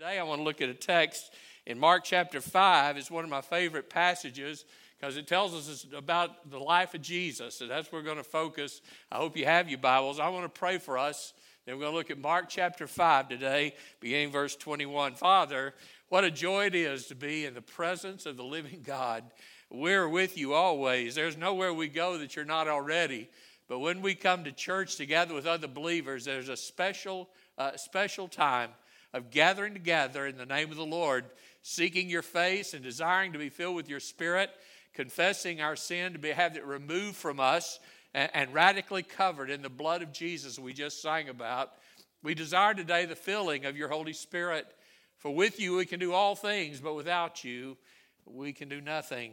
Today I want to look at a text in Mark chapter 5. It's one of my favorite passages because it tells us about the life of Jesus. And that's where we're going to focus. I hope you have your Bibles. I want to pray for us. Then we're going to look at Mark chapter 5 today, beginning verse 21. Father, what a joy it is to be in the presence of the living God. We're with you always. There's nowhere we go that you're not already. But when we come to church together with other believers, there's a special, uh, special time of gathering together in the name of the Lord, seeking your face and desiring to be filled with your spirit, confessing our sin to be, have it removed from us and, and radically covered in the blood of Jesus we just sang about. We desire today the filling of your Holy Spirit. For with you we can do all things, but without you we can do nothing.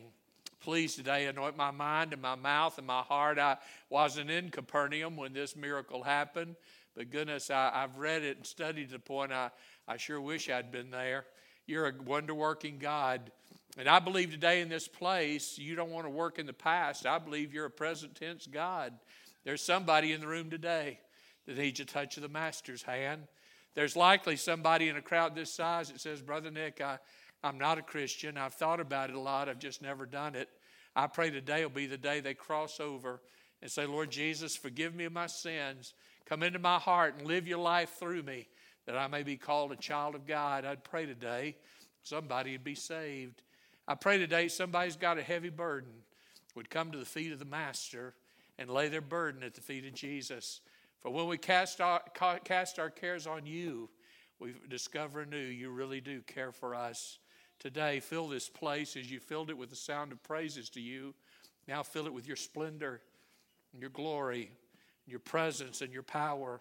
Please today anoint my mind and my mouth and my heart. I wasn't in Capernaum when this miracle happened. But goodness, I, have read it and studied the point I, I sure wish I'd been there. You're a wonder working God. And I believe today in this place, you don't want to work in the past. I believe you're a present tense God. There's somebody in the room today that needs a touch of the Master's hand. There's likely somebody in a crowd this size that says, Brother Nick, I, I'm not a Christian. I've thought about it a lot. I've just never done it. I pray today will be the day they cross over and say, Lord Jesus, forgive me of my sins. Come into my heart and live your life through me that I may be called a child of God. I'd pray today somebody would be saved. I pray today somebody's got a heavy burden would come to the feet of the Master and lay their burden at the feet of Jesus. For when we cast our, cast our cares on you, we discover anew you really do care for us. Today, fill this place as you filled it with the sound of praises to you. Now fill it with your splendor and your glory your presence and your power.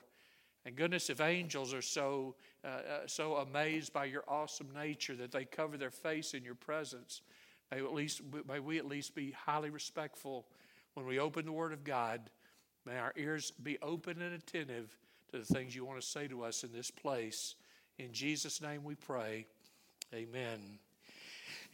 And goodness, if angels are so, uh, uh, so amazed by your awesome nature that they cover their face in your presence, may, at least, may we at least be highly respectful when we open the Word of God. May our ears be open and attentive to the things you want to say to us in this place. In Jesus' name we pray. Amen.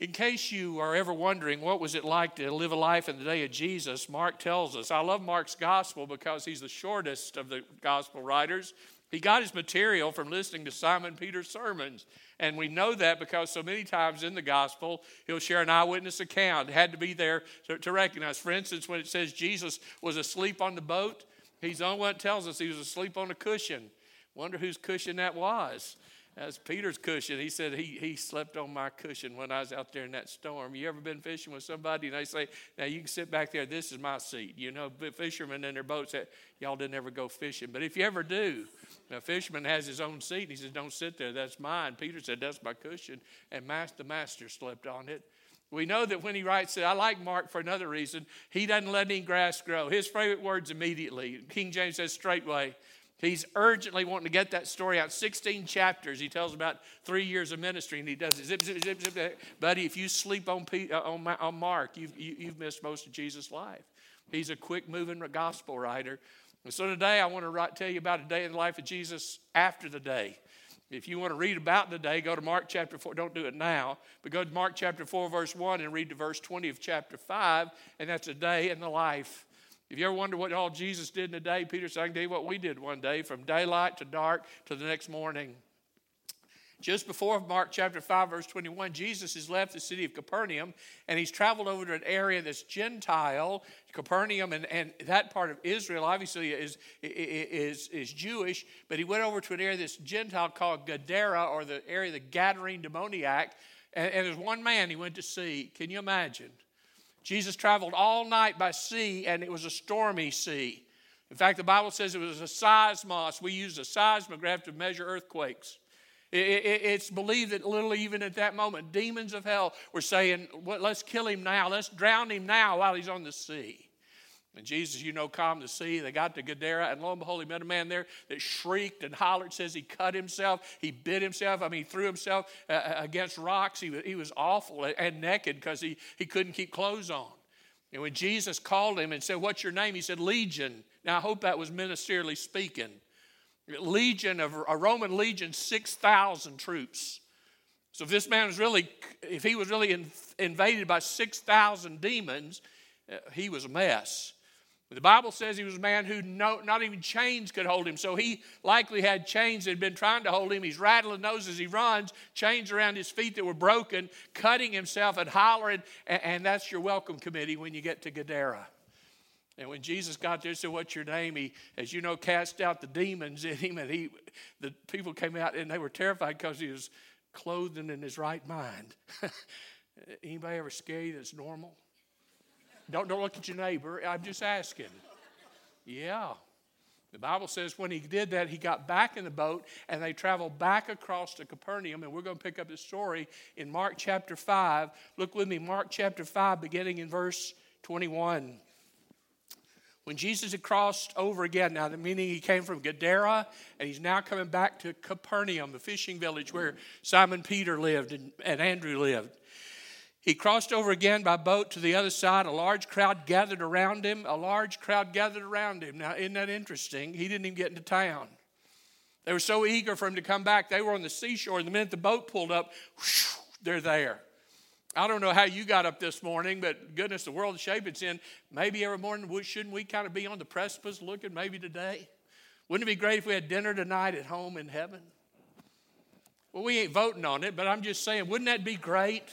In case you are ever wondering what was it like to live a life in the day of Jesus, Mark tells us. I love Mark's gospel because he's the shortest of the gospel writers. He got his material from listening to Simon Peter's sermons. And we know that because so many times in the gospel, he'll share an eyewitness account. It had to be there to, to recognize. For instance, when it says Jesus was asleep on the boat, he's the only one that tells us he was asleep on a cushion. Wonder whose cushion that was. That's Peter's cushion. He said he, he slept on my cushion when I was out there in that storm. You ever been fishing with somebody and they say, Now you can sit back there, this is my seat. You know, fishermen in their boats, say, y'all didn't ever go fishing. But if you ever do, a fisherman has his own seat and he says, Don't sit there, that's mine. Peter said, That's my cushion. And master, the master slept on it. We know that when he writes it, I like Mark for another reason. He doesn't let any grass grow. His favorite words immediately. King James says straightway. He's urgently wanting to get that story out. 16 chapters. He tells about three years of ministry, and he does it. Zip, zip, zip, zip. Buddy, if you sleep on, uh, on, on Mark, you've, you, have you have missed most of Jesus' life. He's a quick moving gospel writer. And so today I want to write, tell you about a day in the life of Jesus after the day. If you want to read about the day, go to Mark chapter 4. Don't do it now, but go to Mark chapter 4, verse 1, and read to verse 20 of chapter 5, and that's a day in the life if you ever wonder what all Jesus did in a day, Peter said, I can tell you what we did one day from daylight to dark to the next morning. Just before Mark chapter 5, verse 21, Jesus has left the city of Capernaum and he's traveled over to an area that's Gentile. Capernaum and, and that part of Israel obviously is, is, is Jewish, but he went over to an area that's Gentile called Gadara or the area of the Gadarene demoniac. And, and there's one man he went to see. Can you imagine? Jesus traveled all night by sea, and it was a stormy sea. In fact, the Bible says it was a seismos. We use a seismograph to measure earthquakes. It's believed that little even at that moment, demons of hell were saying, Let's kill him now. Let's drown him now while he's on the sea. And Jesus, you know, calmed the sea. They got to Gadara, and lo and behold, he met a man there that shrieked and hollered. Says he cut himself, he bit himself. I mean, he threw himself uh, uh against rocks. He was, he was awful and naked because he, he couldn't keep clothes on. And when Jesus called him and said, What's your name? He said, Legion. Now, I hope that was ministerially speaking. Legion of a Roman legion, 6,000 troops. So if this man was really, if he was really in, invaded by 6,000 demons, uh, he was a mess. The Bible says he was a man who no, not even chains could hold him. So he likely had chains that had been trying to hold him. He's rattling those as he runs, chains around his feet that were broken, cutting himself and hollering. And, and that's your welcome committee when you get to Gadara. And when Jesus got there, said, What's your name? He, as you know, cast out the demons in him. And he, the people came out and they were terrified because he was clothed in his right mind. Anybody ever scare you that's normal? Don't, don't look at your neighbor. I'm just asking. Yeah. The Bible says when he did that, he got back in the boat and they traveled back across to Capernaum. And we're going to pick up the story in Mark chapter 5. Look with me, Mark chapter 5, beginning in verse 21. When Jesus had crossed over again, now the meaning he came from Gadara and he's now coming back to Capernaum, the fishing village where Simon Peter lived and, and Andrew lived. He crossed over again by boat to the other side. A large crowd gathered around him. A large crowd gathered around him. Now, isn't that interesting? He didn't even get into town. They were so eager for him to come back. They were on the seashore, and the minute the boat pulled up, whoosh, they're there. I don't know how you got up this morning, but goodness, the world shape it's in. Maybe every morning, shouldn't we kind of be on the precipice looking maybe today? Wouldn't it be great if we had dinner tonight at home in heaven? Well, we ain't voting on it, but I'm just saying, wouldn't that be great?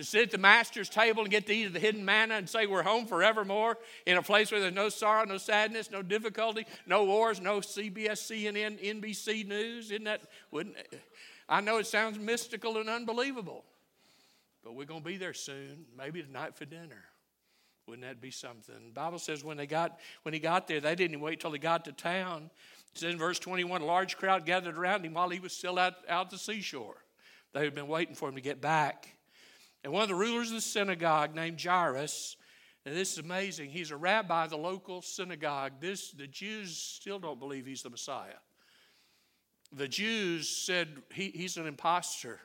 To sit at the master's table and get to eat of the hidden manna and say we're home forevermore in a place where there's no sorrow, no sadness, no difficulty, no wars, no CBS, CNN, NBC news. Isn't that, wouldn't, I know it sounds mystical and unbelievable, but we're going to be there soon, maybe tonight for dinner. Wouldn't that be something? The Bible says when they got when he got there, they didn't wait till he got to town. It says in verse 21, a large crowd gathered around him while he was still out, out the seashore. They had been waiting for him to get back. And one of the rulers of the synagogue named Jairus, and this is amazing, he's a rabbi of the local synagogue. This the Jews still don't believe he's the Messiah. The Jews said he, he's an impostor.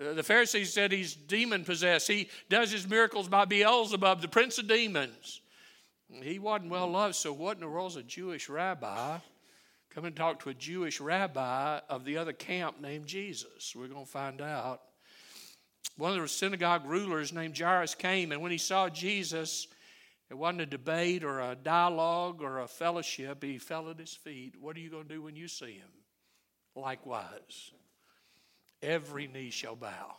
Uh, the Pharisees said he's demon possessed. He does his miracles by Beelzebub, the prince of demons. He wasn't well loved, so what in the world's a Jewish rabbi? Come and talk to a Jewish rabbi of the other camp named Jesus. We're going to find out one of the synagogue rulers named Jairus came, and when he saw Jesus, it wasn't a debate or a dialogue or a fellowship. He fell at his feet. What are you going to do when you see him? Likewise, every knee shall bow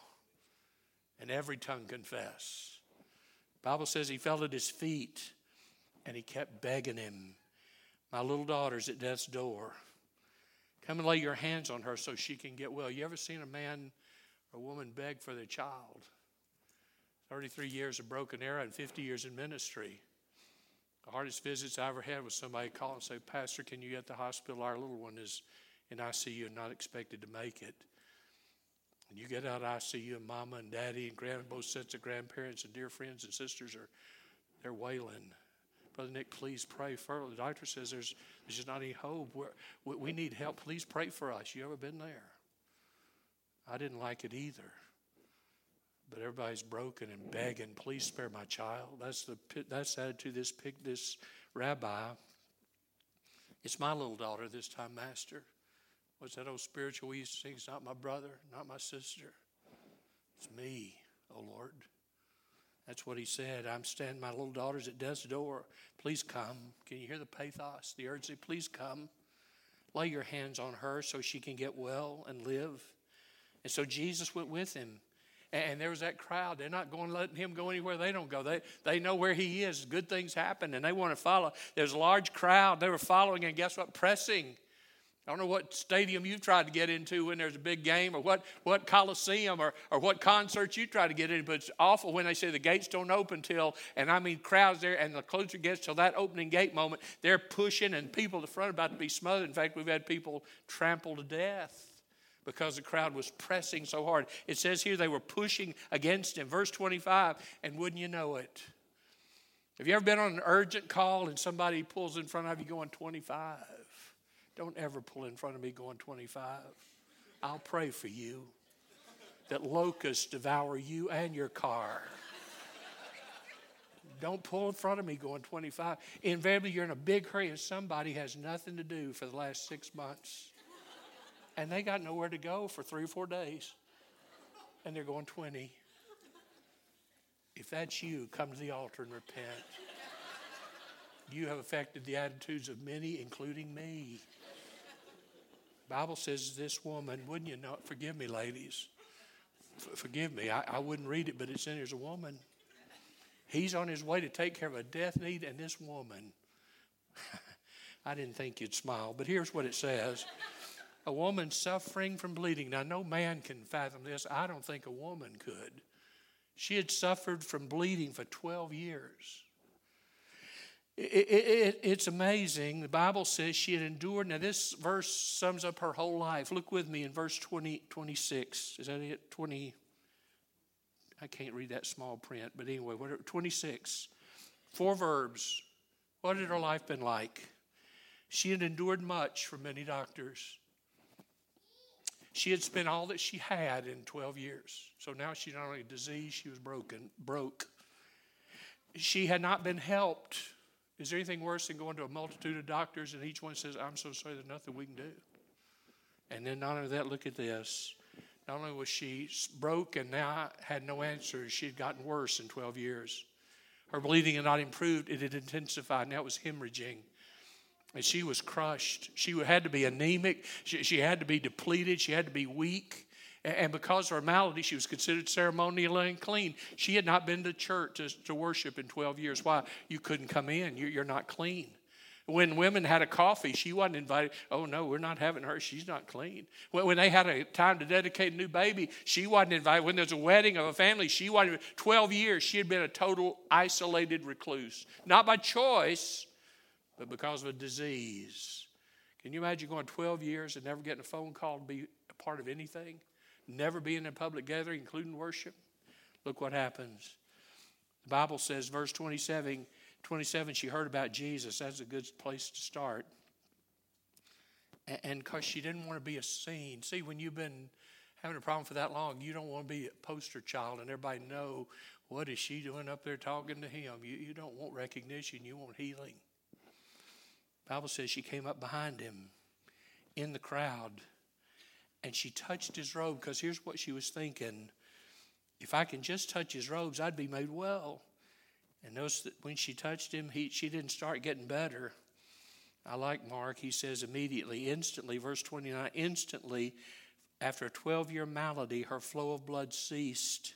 and every tongue confess. The Bible says he fell at his feet and he kept begging him. My little daughter's at death's door. Come and lay your hands on her so she can get well. You ever seen a man a woman begged for their child. 33 years of Broken Arrow and 50 years in ministry. The hardest visits I ever had was somebody call and say, Pastor, can you get the hospital? Our little one is in ICU and not expected to make it. And you get out of ICU, and mama and daddy and grand, both sets of grandparents and dear friends and sisters are they're wailing. Brother Nick, please pray for The doctor says there's, there's just not any hope. We're, we we need help. Please pray for us. You ever been there? I didn't like it either. But everybody's broken and begging, please spare my child. That's the that's the attitude this this rabbi. It's my little daughter this time, Master. What's that old spiritual we used to sing? It's not my brother, not my sister. It's me, oh Lord. That's what he said. I'm standing, my little daughter's at death's door. Please come. Can you hear the pathos, the urgency? Please come. Lay your hands on her so she can get well and live. And so Jesus went with him. And there was that crowd. They're not going letting him go anywhere they don't go. They, they know where he is. Good things happen, and they want to follow. There's a large crowd. They were following, and guess what? Pressing. I don't know what stadium you've tried to get into when there's a big game, or what, what coliseum, or, or what concert you try to get into, but it's awful when they say the gates don't open till, and I mean crowds there, and the closer it gets till that opening gate moment, they're pushing, and people at the front about to be smothered. In fact, we've had people trampled to death because the crowd was pressing so hard. It says here they were pushing against him. Verse 25, and wouldn't you know it? Have you ever been on an urgent call and somebody pulls in front of you going 25? Don't ever pull in front of me going 25. I'll pray for you that locusts devour you and your car. Don't pull in front of me going 25. Invariably, you're in a big hurry and somebody has nothing to do for the last six months and they got nowhere to go for three or four days. And they're going 20. If that's you, come to the altar and repent. You have affected the attitudes of many, including me. Bible says this woman, wouldn't you know? Forgive me, ladies. F- forgive me. I, I wouldn't read it, but it's in there's a woman. He's on his way to take care of a death need, and this woman. I didn't think you'd smile, but here's what it says a woman suffering from bleeding. Now, no man can fathom this. I don't think a woman could. She had suffered from bleeding for 12 years. It, it, it's amazing. The Bible says she had endured. Now, this verse sums up her whole life. Look with me in verse 20, 26. Is that it? 20. I can't read that small print, but anyway, whatever. 26. Four verbs. What had her life been like? She had endured much from many doctors. She had spent all that she had in 12 years. So now she's not only diseased, she was broken, broke. She had not been helped. Is there anything worse than going to a multitude of doctors and each one says, I'm so sorry, there's nothing we can do? And then not only that, look at this. Not only was she broke and now had no answers, she had gotten worse in 12 years. Her bleeding had not improved, it had intensified. Now it was hemorrhaging. And she was crushed. She had to be anemic. She, she had to be depleted. She had to be weak. And because of her malady, she was considered ceremonially unclean. She had not been to church to, to worship in 12 years. Why? You couldn't come in. You, you're not clean. When women had a coffee, she wasn't invited. Oh, no, we're not having her. She's not clean. When they had a time to dedicate a new baby, she wasn't invited. When there's a wedding of a family, she wasn't. 12 years, she had been a total isolated recluse. Not by choice, but because of a disease. Can you imagine going 12 years and never getting a phone call to be a part of anything? Never being in a public gathering, including worship? Look what happens. The Bible says, verse 27, 27 she heard about Jesus. That's a good place to start. And because she didn't want to be a scene. See, when you've been having a problem for that long, you don't want to be a poster child and everybody know what is she doing up there talking to him. You, you don't want recognition, you want healing. Bible says she came up behind him in the crowd and she touched his robe because here's what she was thinking if I can just touch his robes, I'd be made well. And notice that when she touched him, he, she didn't start getting better. I like Mark. He says immediately, instantly, verse 29, instantly, after a 12 year malady, her flow of blood ceased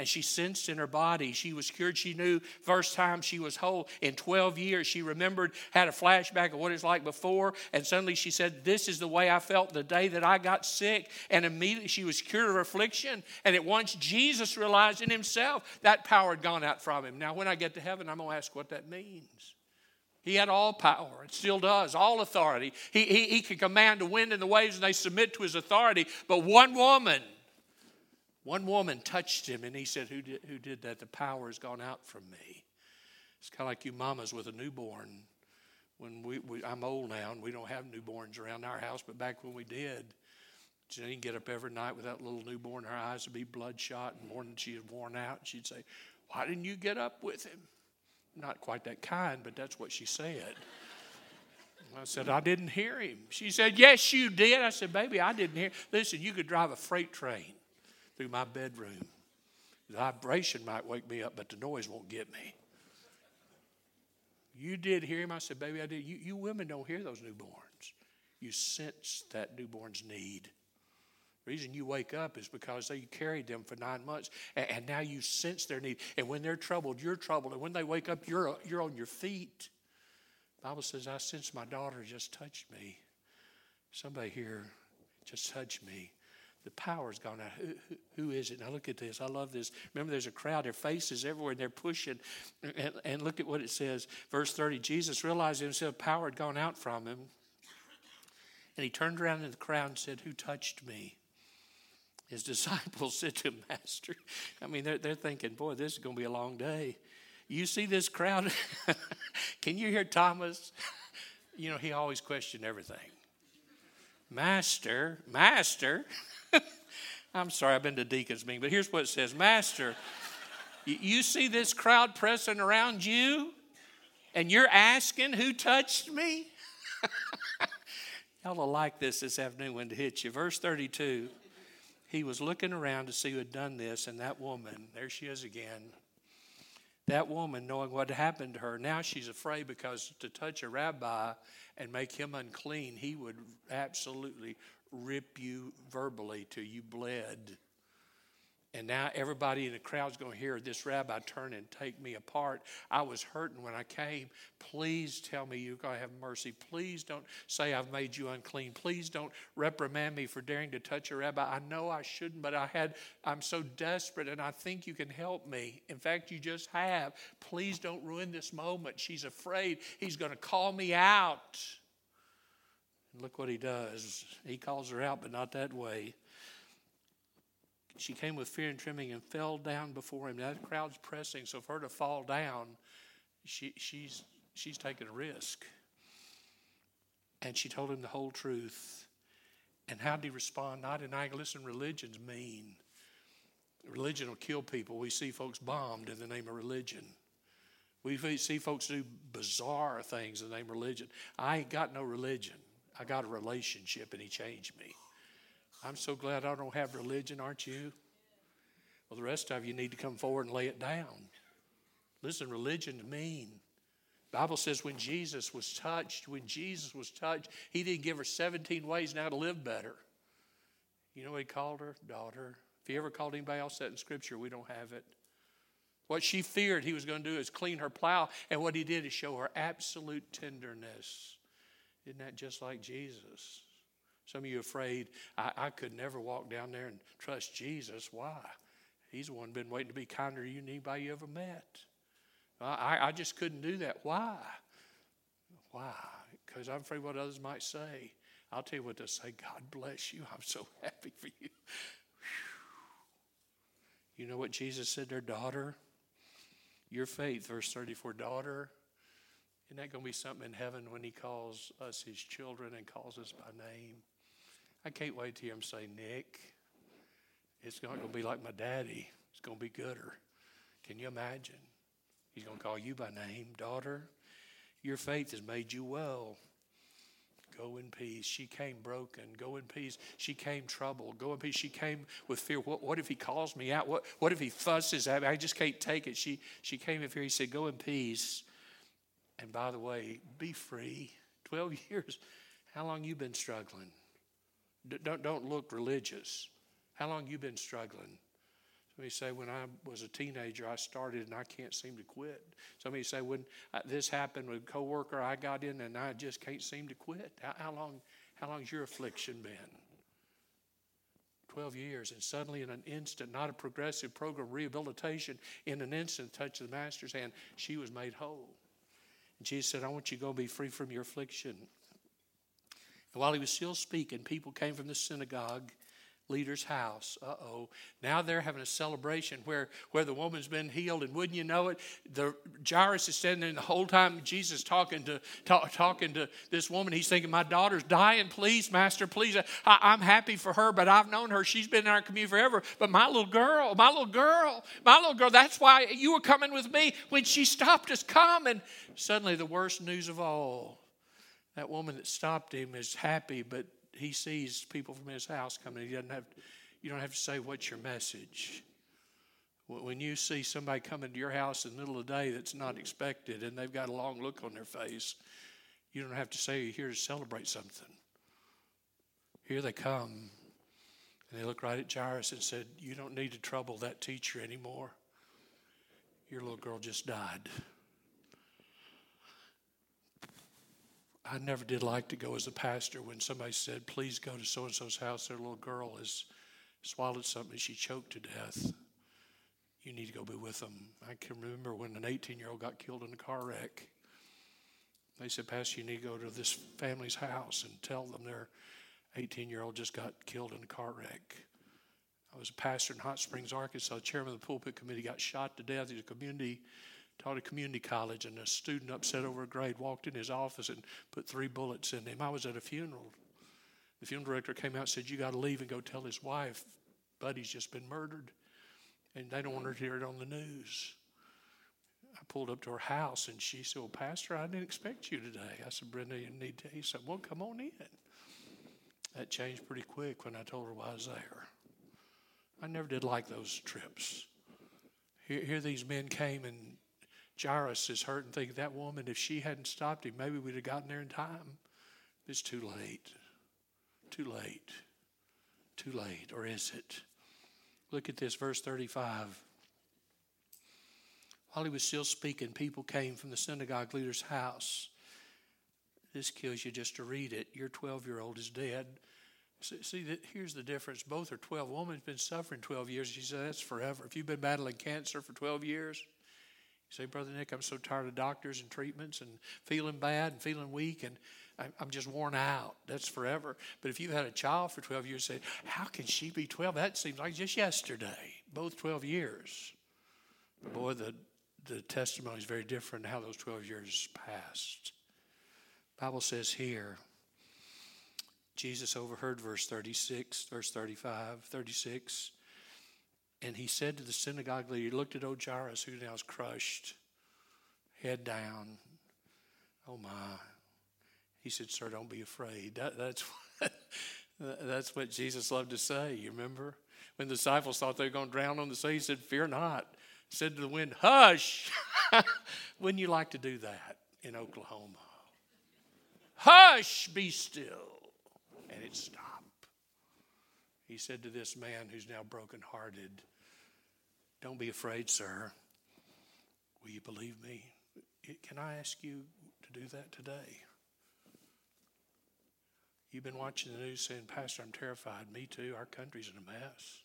and she sensed in her body she was cured. She knew first time she was whole in 12 years. She remembered, had a flashback of what it's like before, and suddenly she said, This is the way I felt the day that I got sick. And immediately she was cured of affliction. And at once Jesus realized in himself that power had gone out from him. Now, when I get to heaven, I'm going to ask what that means. He had all power, and still does, all authority. He, he, he could command the wind and the waves, and they submit to his authority. But one woman, one woman touched him and he said, Who did, who did that? The power has gone out from me. It's kind of like you mamas with a newborn. When we, we, I'm old now and we don't have newborns around our house, but back when we did, Janine get up every night with that little newborn. Her eyes would be bloodshot, and morning she had worn out. And she'd say, "Why didn't you get up with him?" Not quite that kind, but that's what she said. I said, I didn't hear him. She said, Yes, you did. I said, Baby, I didn't hear. Listen, you could drive a freight train through my bedroom. The vibration might wake me up, but the noise won't get me. You did hear him? I said, Baby, I did. You, you women don't hear those newborns. You sense that newborn's need. The reason you wake up is because they carried them for nine months, and, and, now you sense their need. And when they're troubled, you're troubled. And when they wake up, you're, you're on your feet. The Bible says, I sense my daughter just touched me. Somebody here just touched me. The power's gone out. Who, who, who is it? Now look at this. I love this. Remember, there's a crowd. Their faces everywhere, they're pushing. And, and look at what it says. Verse 30 Jesus realized himself power had gone out from him. And he turned around in the crowd and said, Who touched me? His disciples said to him, Master. I mean, they're, they're thinking, Boy, this is going to be a long day. You see this crowd? Can you hear Thomas? you know, he always questioned everything. Master, Master. I'm sorry, I've been to deacons meeting, but here's what it says Master, you see this crowd pressing around you, and you're asking who touched me? Y'all will like this this afternoon when it hits you. Verse 32 He was looking around to see who had done this, and that woman, there she is again. That woman, knowing what happened to her, now she's afraid because to touch a rabbi and make him unclean, he would absolutely rip you verbally till you bled. And now everybody in the crowd's going to hear this rabbi turn and take me apart. I was hurting when I came. Please tell me you're going to have mercy. Please don't say I've made you unclean. Please don't reprimand me for daring to touch a rabbi. I know I shouldn't, but I had I'm so desperate and I think you can help me. In fact, you just have. Please don't ruin this moment. She's afraid he's going to call me out. Look what he does. He calls her out, but not that way she came with fear and trembling and fell down before him. Now the crowd's pressing, so for her to fall down, she, she's, she's taking a risk. And she told him the whole truth. And how did he respond? Not denying, listen, religion's mean. Religion will kill people. We see folks bombed in the name of religion. We see folks do bizarre things in the name of religion. I ain't got no religion. I got a relationship, and he changed me. I'm so glad I don't have religion, aren't you? Well, the rest of you need to come forward and lay it down. Listen, religion's mean. Bible says when Jesus was touched, when Jesus was touched, he didn't give her 17 ways now to live better. You know what he called her? Daughter. If he ever called anybody else that in Scripture, we don't have it. What she feared he was going to do is clean her plow, and what he did is show her absolute tenderness. Isn't that just like Jesus? Some of you afraid, I, I could never walk down there and trust Jesus. Why? He's the one been waiting to be kinder to you than anybody you ever met. I, I just couldn't do that. Why? Why? Because I'm afraid what others might say. I'll tell you what they'll say God bless you. I'm so happy for you. You know what Jesus said to their daughter? Your faith, verse 34, daughter. Isn't that going to be something in heaven when he calls us his children and calls us by name? I can't wait to hear him say, Nick. It's not going to be like my daddy. It's going to be gooder. Can you imagine? He's going to call you by name, daughter. Your faith has made you well. Go in peace. She came broken. Go in peace. She came troubled. Go in peace. She came with fear. What, what if he calls me out? What, what if he fusses at me? I just can't take it. She, she came in fear. He said, Go in peace. And by the way, be free. 12 years. How long you been struggling? Don't, don't look religious. How long you been struggling? Somebody say, when I was a teenager, I started and I can't seem to quit. Somebody say, when uh, this happened with a coworker, I got in and I just can't seem to quit. How, how long? How long's your affliction been? 12 years, and suddenly in an instant, not a progressive program, rehabilitation, in an instant, touch the Master's hand, she was made whole. And Jesus said, I want you to go be free from your affliction. And while he was still speaking, people came from the synagogue leader's house. Uh oh. Now they're having a celebration where, where the woman's been healed, and wouldn't you know it, the Jairus is standing there, and the whole time Jesus talking to talk, talking to this woman, he's thinking, "My daughter's dying. Please, Master, please. I, am happy for her, but I've known her. She's been in our community forever. But my little girl, my little girl, my little girl. That's why you were coming with me when she stopped us. Come." And suddenly, the worst news of all that woman that stopped him is happy, but he sees people from his house coming. He doesn't have, you don't have to say, What's your message? When you see somebody coming to your house in the middle of the day that's not expected and they've got a long look on their face, you don't have to say you're here to celebrate something. Here they come. And they look right at Jairus and said, You don't need to trouble that teacher anymore. Your little girl just died. I never did like to go as a pastor when somebody said, please go to so and so's house. Their little girl has swallowed something she choked to death. You need to go be with them. I can remember when an 18 year old got killed in a car wreck. They said, Pastor, you need to go to this family's house and tell them their 18 year old just got killed in a car wreck. I was a pastor in Hot Springs, Arkansas. Chairman of the pulpit committee got shot to death. He's a community taught at community college, and a student upset over a grade walked in his office and put three bullets in him. I was at a funeral. The funeral director came out and said, You got to leave and go tell his wife, Buddy's just been murdered. And they don't want her to hear it on the news. I pulled up to her house and she said, Well, Pastor, I didn't expect you today. I said, Brenda, you need to. He said, Well, come on in. That changed pretty quick when I told her why I was there. I never did like those trips. Here, here these men came and Jairus is hurting, thinking that woman, if she hadn't stopped him, maybe we'd have gotten there in time. It's too late. Too late. Too late. Or is it? Look at this, verse 35. While he was still speaking, people came from the synagogue leader's house. This kills you just to read it. Your 12 year old is dead. See, here's the difference. Both are 12. Woman's been suffering 12 years. She said, That's forever. If you've been battling cancer for 12 years, say, Brother Nick, I'm so tired of doctors and treatments and feeling bad and feeling weak and I'm just worn out. That's forever. But if you had a child for 12 years, say, How can she be 12? That seems like just yesterday. Both 12 years. But boy, the the testimony is very different how those 12 years passed. Bible says here, Jesus overheard verse 36, verse 35, 36, and he said to the synagogue leader, he looked at old who now is crushed, head down. Oh my. He said, Sir, don't be afraid. That, that's, what, that's what Jesus loved to say. You remember? When the disciples thought they were going to drown on the sea, he said, Fear not He said to the wind, Hush! Wouldn't you like to do that in Oklahoma? Hush, be still. And it stopped. He said to this man who's now brokenhearted, Don't be afraid, sir. Will you believe me? Can I ask you to do that today? You've been watching the news saying, Pastor, I'm terrified. Me too. Our country's in a mess.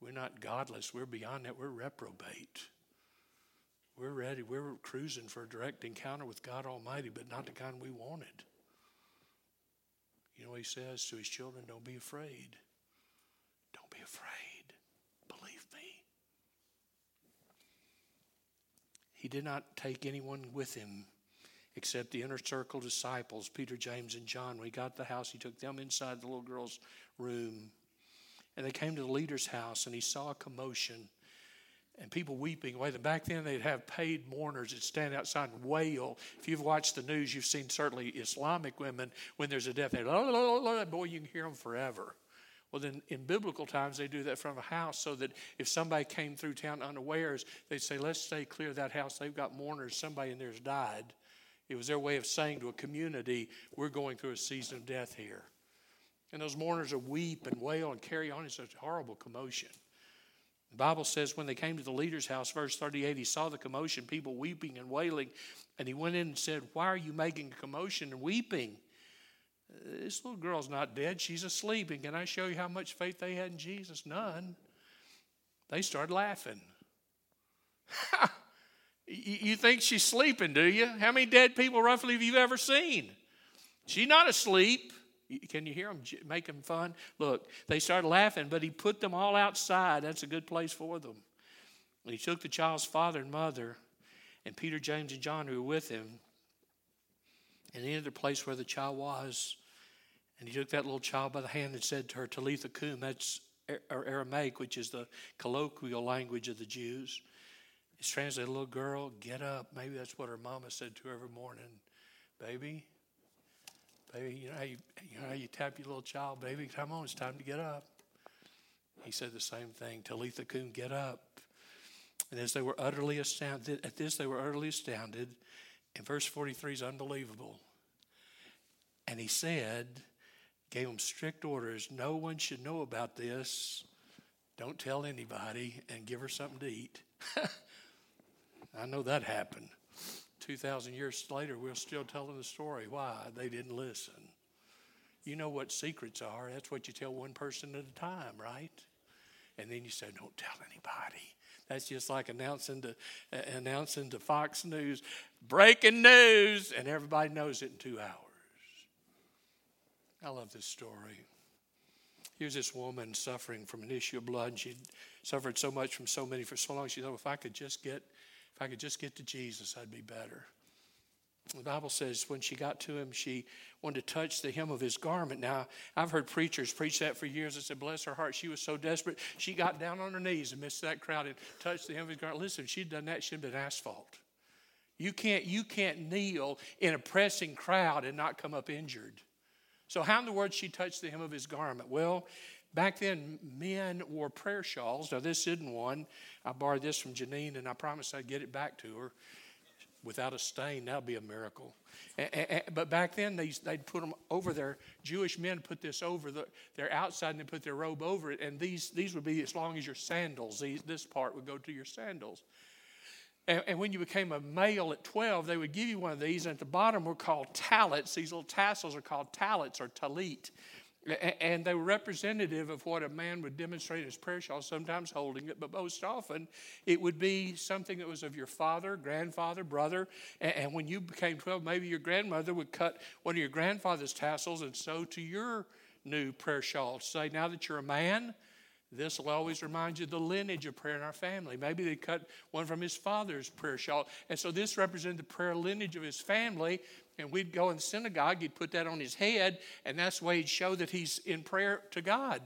We're not godless. We're beyond that. We're reprobate. We're ready. We're cruising for a direct encounter with God Almighty, but not the kind we wanted. You know he says to his children? Don't be afraid. Don't be afraid. Believe me. He did not take anyone with him except the inner circle disciples, Peter, James, and John. When he got to the house, he took them inside the little girl's room and they came to the leader's house, and he saw a commotion and people weeping away. Back then, they'd have paid mourners that stand outside and wail. If you've watched the news, you've seen certainly Islamic women when there's a death. They la, la, boy, you can hear them forever. Well, then in biblical times, they do that from a house so that if somebody came through town unawares, they'd say, Let's stay clear of that house. They've got mourners. Somebody in there's died. It was their way of saying to a community, We're going through a season of death here. And those mourners will weep and wail and carry on in such horrible commotion. The Bible says when they came to the leader's house, verse 38, he saw the commotion, people weeping and wailing, and he went in and said, Why are you making a commotion and weeping? Uh, this little girl's not dead, she's asleep. And can I show you how much faith they had in Jesus? None. They started laughing. you think she's sleeping, do you? How many dead people roughly have you ever seen? She's not asleep. Can you hear them making fun? Look, they started laughing, but he put them all outside. That's a good place for them. he took the child's father and mother, and Peter, James, and John who were with him, and entered the place where the child was. And he took that little child by the hand and said to her, Talitha cum, that's Aramaic, which is the colloquial language of the Jews. It's translated, little girl, get up. Maybe that's what her mama said to her every morning. Baby, Baby, you know how you, you, know how you tap your little child, baby? Come on, it's time to get up. He said the same thing. Talitha cum, get up. And as they were utterly astounded, at this they were utterly astounded. And verse 43 is unbelievable. And he said, gave them strict orders no one should know about this. Don't tell anybody and give her something to eat. I know that happened. 2,000 years later, we're still telling the story. Why? They didn't listen. You know what secrets are. That's what you tell one person at a time, right? And then you say, don't tell anybody. That's just like announcing to, uh, announcing to Fox News, breaking news, and everybody knows it in two hours. I love this story. Here's this woman suffering from an issue of blood, and she'd suffered so much from so many for so long. She thought, if I could just get if I could just get to Jesus, I'd be better. The Bible says when she got to him, she wanted to touch the hem of his garment. Now, I've heard preachers preach that for years. I said, bless her heart, she was so desperate. She got down on her knees amidst that crowd and touched the hem of his garment. Listen, she'd done that, she'd been asphalt. You can't, you can't kneel in a pressing crowd and not come up injured. So, how in the world she touched the hem of his garment? Well, Back then, men wore prayer shawls. Now, this isn't one. I borrowed this from Janine, and I promised I'd get it back to her. without a stain. That would be a miracle. but back then, they, they'd put them over their Jewish men put this over the, their outside and they put their robe over it. And these, these would be as long as your sandals. This part would go to your sandals. And, and, when you became a male at 12, they would give you one of these. And at the bottom were called talits. These little tassels are called talits or talit. And they were representative of what a man would demonstrate in his prayer shawl, sometimes holding it, but most often it would be something that was of your father, grandfather, brother. And when you became 12, maybe your grandmother would cut one of your grandfather's tassels and sew to your new prayer shawl say, now that you're a man, this will always remind you the lineage of prayer in our family. Maybe they cut one from his father's prayer shawl. And so this represented the prayer lineage of his family and we'd go in the synagogue, he'd put that on his head, and that's the way he'd show that he's in prayer to God.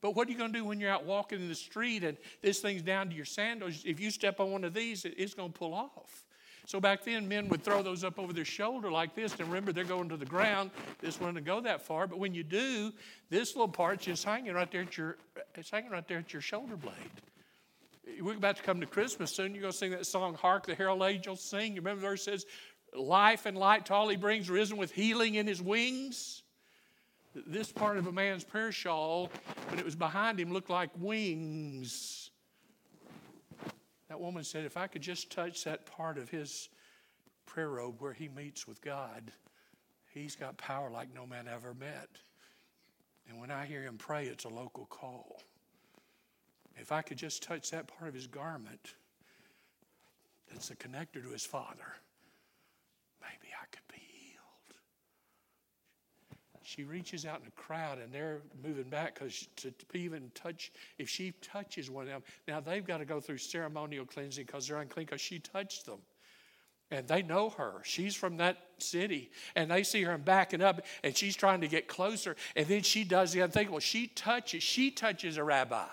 But what are you going to do when you're out walking in the street and this thing's down to your sandals? If you step on one of these, it's going to pull off. So back then, men would throw those up over their shoulder like this. And remember, they're going to the ground. This one doesn't go that far. But when you do, this little part's just hanging right there at your, it's hanging right there at your shoulder blade. We're about to come to Christmas soon. You're going to sing that song, Hark the Herald Angels Sing. You remember the verse says, life and light to all he brings, risen with healing in his wings. This part of a man's prayer shawl, when it was behind him, looked like wings. That woman said, If I could just touch that part of his prayer robe where he meets with God, he's got power like no man ever met. And when I hear him pray, it's a local call. If I could just touch that part of his garment that's a connector to his Father, she reaches out in the crowd and they're moving back because to, to, even touch, if she touches one of them, now they've got to go through ceremonial cleansing because they're unclean because she touched them. And they know her. She's from that city. And they see her and backing up and she's trying to get closer. And then she does the unthinkable. She touches, she touches a rabbi.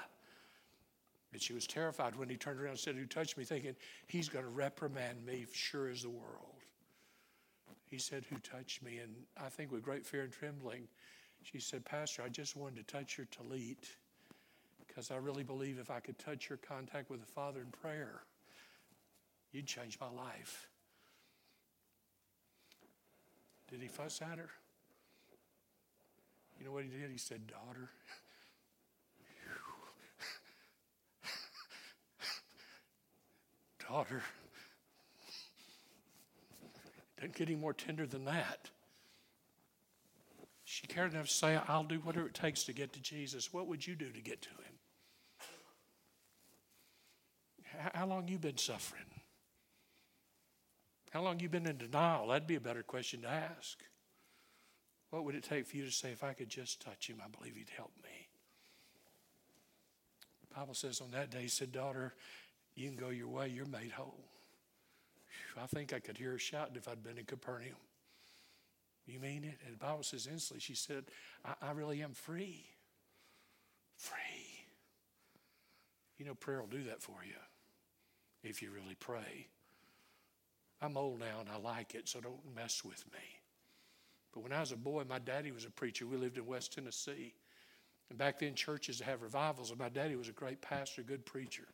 And she was terrified when he turned around and said, Who touched me? thinking, He's going to reprimand me, sure as the world. He said, Who touched me? And I think with great fear and trembling, she said, Pastor, I just wanted to touch your talit because I really believe if I could touch your contact with the Father in prayer, you'd change my life. Did he fuss at her? You know what he did? He said, Daughter. Daughter. Doesn't get any more tender than that. She cared enough to say, I'll do whatever it takes to get to Jesus. What would you do to get to him? How long you been suffering? How long you been in denial? That'd be a better question to ask. What would it take for you to say, if I could just touch him, I believe he'd help me? The Bible says on that day, he said, Daughter, you can go your way, you're made whole. I think I could hear her shouting if I'd been in Capernaum. You mean it? And the Bible says instantly, she said, I, I really am free. Free. You know, prayer will do that for you if you really pray. I'm old now and I like it, so don't mess with me. But when I was a boy, my daddy was a preacher. We lived in West Tennessee. And back then, churches have revivals, and my daddy was a great pastor, good preacher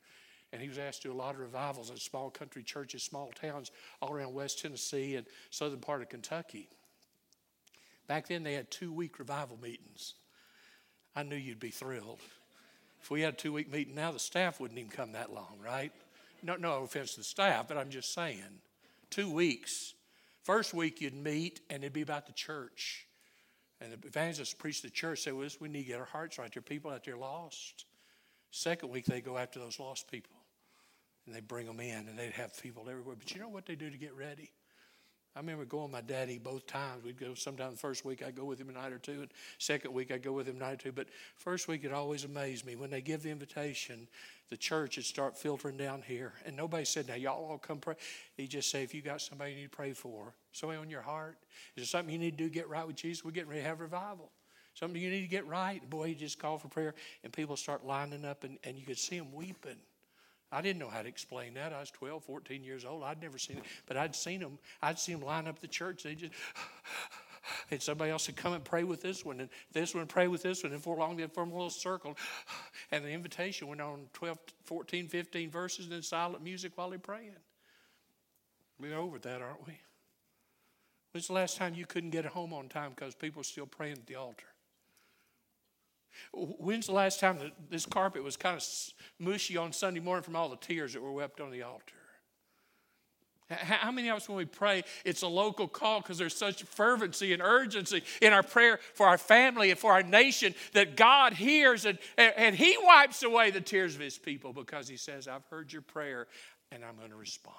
and he was asked to do a lot of revivals in small country churches, small towns all around West Tennessee and southern part of Kentucky. Back then, they had two week revival meetings. I knew you'd be thrilled. If we had a two week meeting now, the staff wouldn't even come that long, right? No, no offense to the staff, but I'm just saying. Two weeks. First week, you'd meet, and it'd be about the church. And the evangelist preached the church, say, well, we need to get our hearts right. There are people out there lost. Second week, they go after those lost people and they bring them in and they'd have people everywhere. But you know what they do to get ready? I remember going with my daddy both times. We'd go sometime the first week I'd go with him a night or two, and second week I'd go with him a night or two. But first week it always amazed me. When they give the invitation, the church would start filtering down here. And nobody said, Now y'all all come pray. He just say, if you got somebody you need to pray for, somebody on your heart, is there something you need to do get right with Jesus? We're getting ready to have revival. Something you need to get right. And Boy, he just called for prayer, and people start lining up, and, and you could see them weeping. I didn't know how to explain that. I was 12, 14 years old. I'd never seen it, but I'd seen them. I'd seen them line up the church. They just, and somebody else would come and pray with this one, and this one pray with this one, and for long they'd form a little circle. And the invitation went on 12, 14, 15 verses, and then silent music while they're praying. We're over that, aren't we? When's the last time you couldn't get home on time because people were still praying at the altar? When's the last time that this carpet was kind of mushy on Sunday morning from all the tears that were wept on the altar? How many of us, when we pray, it's a local call because there's such fervency and urgency in our prayer for our family and for our nation that God hears and, and He wipes away the tears of His people because He says, I've heard your prayer and I'm going to respond.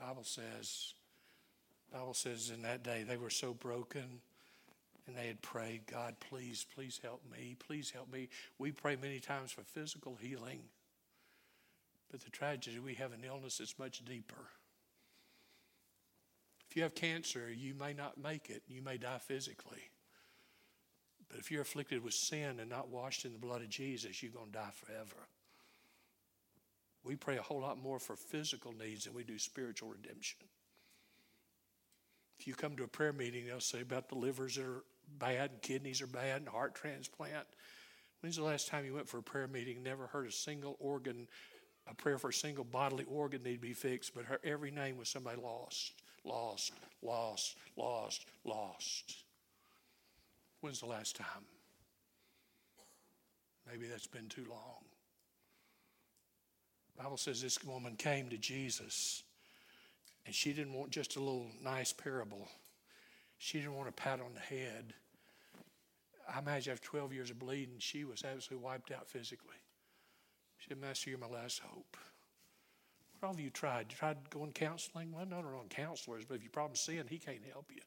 Bible says, Bible says in that day they were so broken and they had prayed, God, please, please help me. Please help me. We pray many times for physical healing. But the tragedy, we have an illness that's much deeper. If you have cancer, you may not make it. You may die physically. But if you're afflicted with sin and not washed in the blood of Jesus, you're going to die forever. We pray a whole lot more for physical needs than we do spiritual redemption. If you come to a prayer meeting, they'll say about the livers that are bad, kidneys are bad, and heart transplant. When's the last time you went for a prayer meeting never heard a single organ, a prayer for a single bodily organ need to be fixed, but her, every name was somebody lost, lost, lost, lost, lost? When's the last time? Maybe that's been too long. Bible says this woman came to Jesus and she didn't want just a little nice parable. She didn't want a pat on the head. I imagine after 12 years of bleeding, she was absolutely wiped out physically. She said, Master, you're my last hope. What all have you tried? You tried going counseling? Well, no, not on counselors, but if your problem's sin, he can't help you.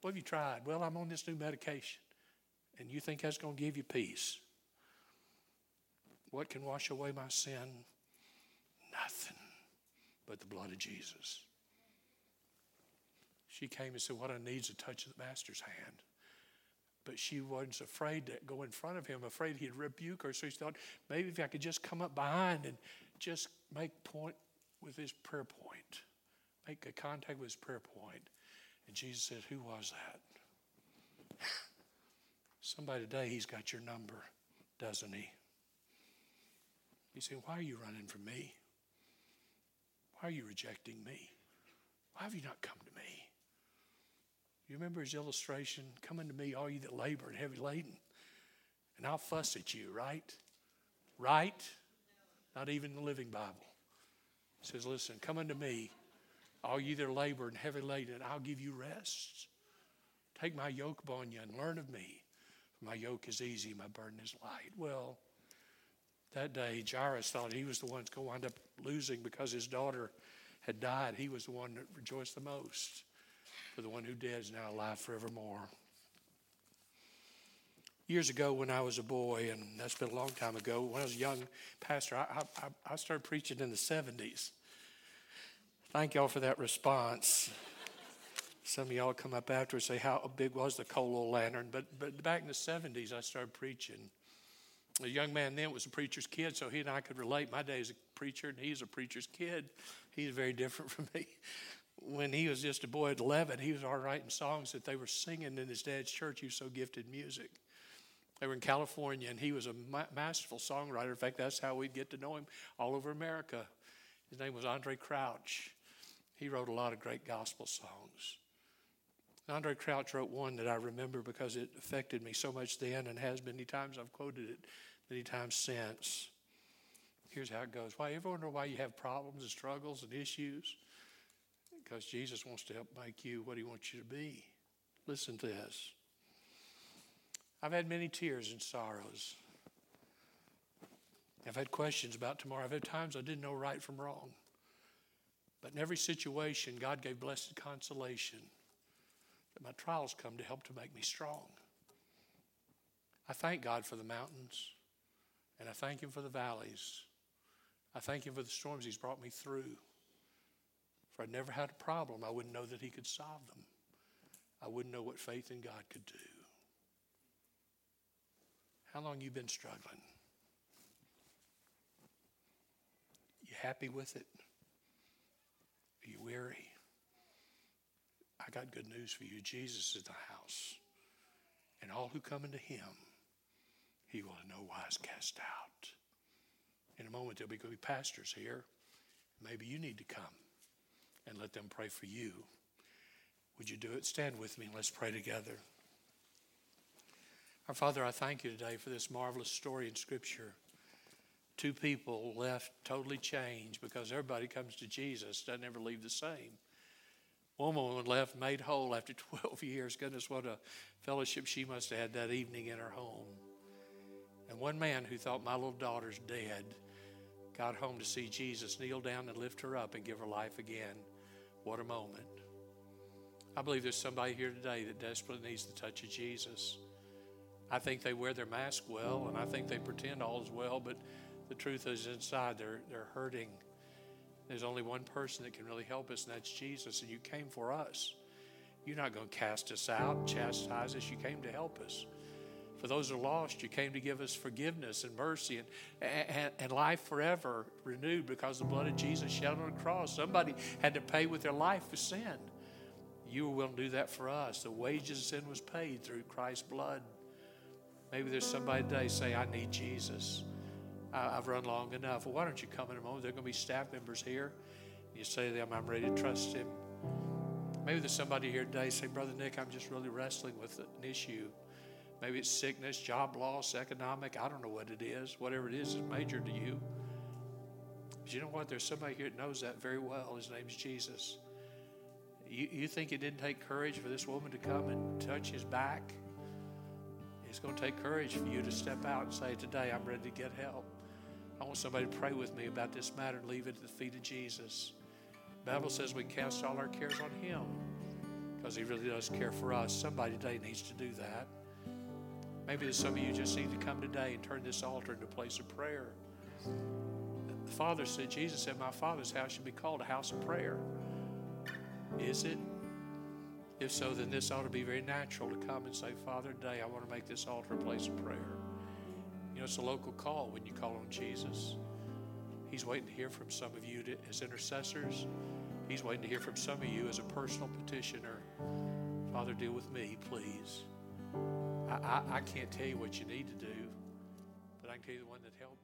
What have you tried? Well, I'm on this new medication. And you think that's going to give you peace? What can wash away my sin? Nothing but the blood of Jesus. She came and said, What I need is a touch of the Master's hand. But she was afraid to go in front of him, afraid he'd rebuke her. So she thought, maybe if I could just come up behind and just make point with his prayer point, make a contact with his prayer point. And Jesus said, Who was that? Somebody today, he's got your number, doesn't he? You say, Why are you running from me? Why are you rejecting me? Why have you not come to me? You remember his illustration? Come unto me, all you that labor and heavy laden, and I'll fuss at you, right? Right? Not even the Living Bible. It says, Listen, come unto me, all you that labor and heavy laden, and I'll give you rest. Take my yoke upon you and learn of me. For my yoke is easy, my burden is light. Well, that day, Jairus thought he was the one that's going to wind up losing because his daughter had died. He was the one that rejoiced the most. For the one who dead is now alive forevermore. Years ago, when I was a boy, and that's been a long time ago, when I was a young pastor, I, I, I started preaching in the 70s. Thank y'all for that response. Some of y'all come up after and say, How big was the coal oil lantern? But, but back in the 70s, I started preaching. A young man then was a preacher's kid, so he and I could relate. My day as a preacher, and he's a preacher's kid. He's very different from me. When he was just a boy at 11, he was already writing songs that they were singing in his dad's church. He was so gifted in music. They were in California, and he was a ma- masterful songwriter. In fact, that's how we'd get to know him all over America. His name was Andraé Crouch. He wrote a lot of great gospel songs. Andraé Crouch wrote one that I remember because it affected me so much then and has many times. I've quoted it many times since. Here's how it goes. Why ever wonder why you have problems and struggles and issues? Because Jesus wants to help make you what he wants you to be. Listen to this. I've had many tears and sorrows. I've had questions about tomorrow. I've had times I didn't know right from wrong. But in every situation, God gave blessed consolation that my trials come to help to make me strong. I thank God for the mountains, and I thank Him for the valleys. I thank Him for the storms He's brought me through. If I'd never had a problem, I wouldn't know that He could solve them. I wouldn't know what faith in God could do. How long you been struggling? You happy with it? Are you weary? I got good news for you. Jesus is the house. And all who come into him, he will in no wise cast out. In a moment, there'll be be pastors here. Maybe you need to come and let them pray for you. Would you do it? Stand with me and let's pray together. Our Father, I thank you today for this marvelous story in Scripture. Two people left totally changed because everybody comes to Jesus, doesn't ever leave the same. One woman left made whole after 12 years. Goodness, what a fellowship she must have had that evening in her home. And one man who thought my little daughter's dead got home to see Jesus kneel down and lift her up and give her life again. What a moment. I believe there's somebody here today that desperately needs the touch of Jesus. I think they wear their mask well, and I think they pretend all is well, but the truth is inside they're, they're hurting. There's only one person that can really help us, and that's Jesus, and you came for us. You're not going to cast us out, chastise us. You came to help us. For those who are lost, you came to give us forgiveness and mercy and, and, and life forever renewed because the blood of Jesus shed on the cross. Somebody had to pay with their life for sin. You were willing to do that for us. The wages of sin was paid through Christ's blood. Maybe there's somebody today say, I need Jesus. I, have run long enough. Well, why don't you come in a moment? There are going to be staff members here. You say to them, I'm ready to trust him. Maybe there's somebody here today say, Brother Nick, I'm just really wrestling with an issue. Maybe it's sickness, job loss, economic. I don't know what it is. Whatever it is, is major to you. But you know what? There's somebody here that knows that very well. His name's Jesus. You, you think it didn't take courage for this woman to come and touch his back? It's going to take courage for you to step out and say, Today I'm ready to get help. I want somebody to pray with me about this matter and leave it at the feet of Jesus. The Bible says we cast all our cares on Him because He really does care for us. Somebody today needs to do that. Maybe some of you just need to come today and turn this altar into a place of prayer. The Father said, Jesus said, My Father's house should be called a house of prayer. Is it? If so, then this ought to be very natural to come and say, Father, today I want to make this altar a place of prayer. You know, it's a local call when you call on Jesus. He's waiting to hear from some of you to, as intercessors. He's waiting to hear from some of you as a personal petitioner. Father, deal with me, please. I, I, I can't tell you what you need to do, but I can tell you the one that help you.